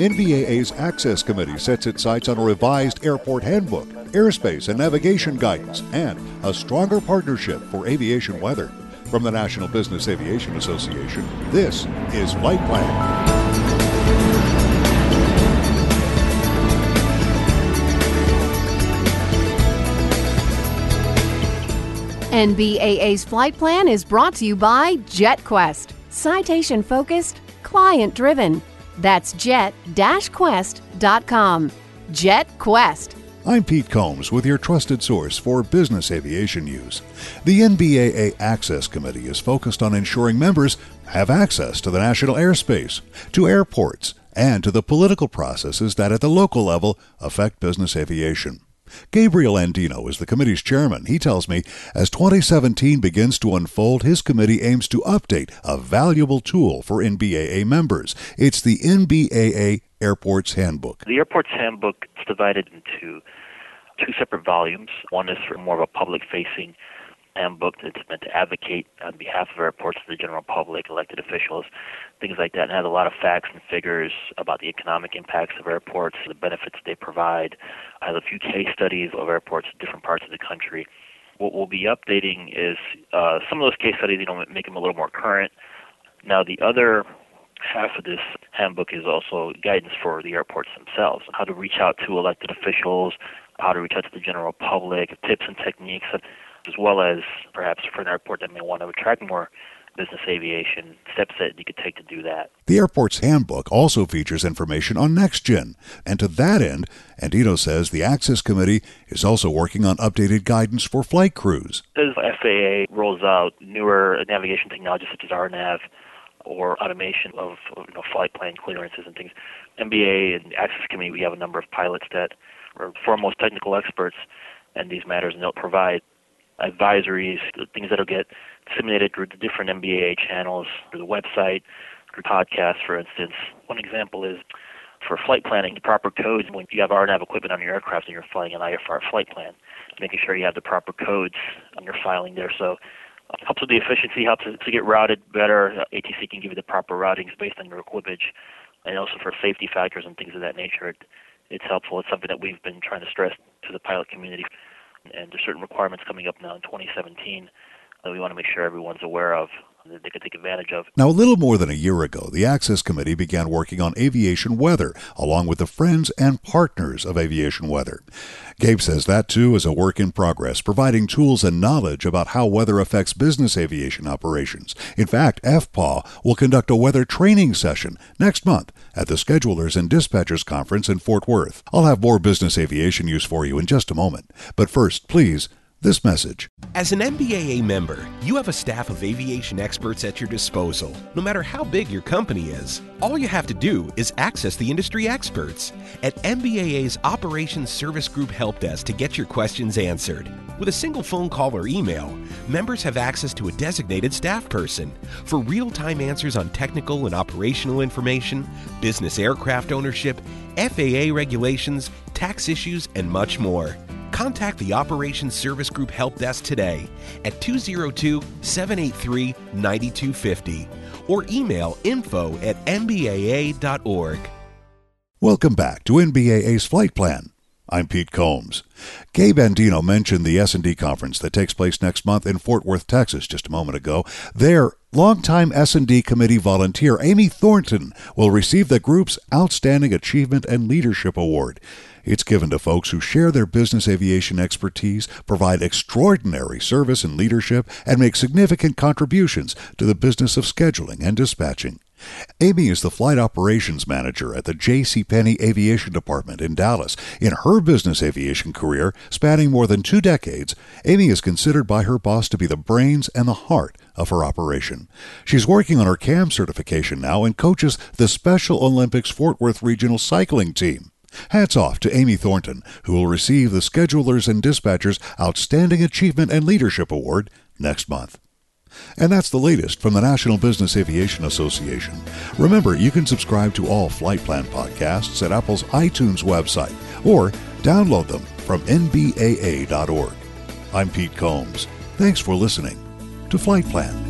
NBAA's Access Committee sets its sights on a revised airport handbook, airspace and navigation guidance, and a stronger partnership for aviation weather. From the National Business Aviation Association, this is Flight Plan. NBAA's flight plan is brought to you by JetQuest. Citation focused, client driven. That's jet-quest.com. JetQuest. I'm Pete Combs with your trusted source for business aviation news. The NBAA Access Committee is focused on ensuring members have access to the national airspace, to airports, and to the political processes that at the local level affect business aviation. Gabriel Andino is the committee's chairman. He tells me as 2017 begins to unfold, his committee aims to update a valuable tool for NBAA members. It's the NBAA Airports Handbook. The Airports Handbook is divided into two separate volumes. One is for more of a public facing handbook that's meant to advocate on behalf of airports to the general public, elected officials, things like that, and has a lot of facts and figures about the economic impacts of airports, the benefits they provide. It has a few case studies of airports in different parts of the country. What we'll be updating is uh, some of those case studies, you know, make them a little more current. Now, the other half of this handbook is also guidance for the airports themselves, how to reach out to elected officials, how to reach out to the general public, tips and techniques as well as perhaps for an airport that may want to attract more business aviation, steps that you could take to do that. The airport's handbook also features information on NextGen, and to that end, Andino says the Access Committee is also working on updated guidance for flight crews. As FAA rolls out newer navigation technologies such as RNAV or automation of you know, flight plan clearances and things, NBAA and Access Committee, we have a number of pilots that are foremost technical experts in these matters, and they'll provide advisories, things that'll get disseminated through the different NBAA channels, through the website, through podcasts, for instance. One example is for flight planning, the proper codes when you have RNAV equipment on your aircraft and you're flying an IFR flight plan, making sure you have the proper codes on your filing there. So uh, helps with the efficiency, helps to get routed better. ATC can give you the proper routings based on your equipage, and also for safety factors and things of that nature. It, it's helpful. It's something that we've been trying to stress to the pilot community and there's certain requirements coming up now in 2017 that we want to make sure everyone's aware of that they can take advantage of. Now, a little more than a year ago, the Access Committee began working on aviation weather, along with the friends and partners of aviation weather. Gabe says that too is a work in progress, providing tools and knowledge about how weather affects business aviation operations. In fact, FPAW will conduct a weather training session next month at the Schedulers and Dispatchers Conference in Fort Worth. I'll have more business aviation news for you in just a moment. But first, please this message. As an NBAA member, you have a staff of aviation experts at your disposal, no matter how big your company is. All you have to do is access the industry experts at NBAA's Operations Service Group Help Desk to get your questions answered. With a single phone call or email, members have access to a designated staff person for real time answers on technical and operational information, business aircraft ownership, FAA regulations, tax issues, and much more. Contact the Operations Service Group Help Desk today at 202 783 9250 or email info at nbaa.org. Welcome back to NBAA's Flight Plan. I'm Pete Combs. Gabe Andino mentioned the S&D conference that takes place next month in Fort Worth, Texas just a moment ago. There, longtime S&D committee volunteer Amy Thornton will receive the group's Outstanding Achievement and Leadership Award. It's given to folks who share their business aviation expertise, provide extraordinary service and leadership, and make significant contributions to the business of scheduling and dispatching. Amy is the flight operations manager at the J.C. Penney Aviation Department in Dallas. In her business aviation career, spanning more than two decades, Amy is considered by her boss to be the brains and the heart of her operation. She's working on her CAM certification now and coaches the Special Olympics Fort Worth Regional Cycling Team. Hats off to Amy Thornton, who will receive the Schedulers and Dispatchers Outstanding Achievement and Leadership Award next month. And that's the latest from the National Business Aviation Association. Remember, you can subscribe to all Flight Plan podcasts at Apple's iTunes website or download them from nbaa.org. I'm Pete Combs. Thanks for listening to Flight Plan.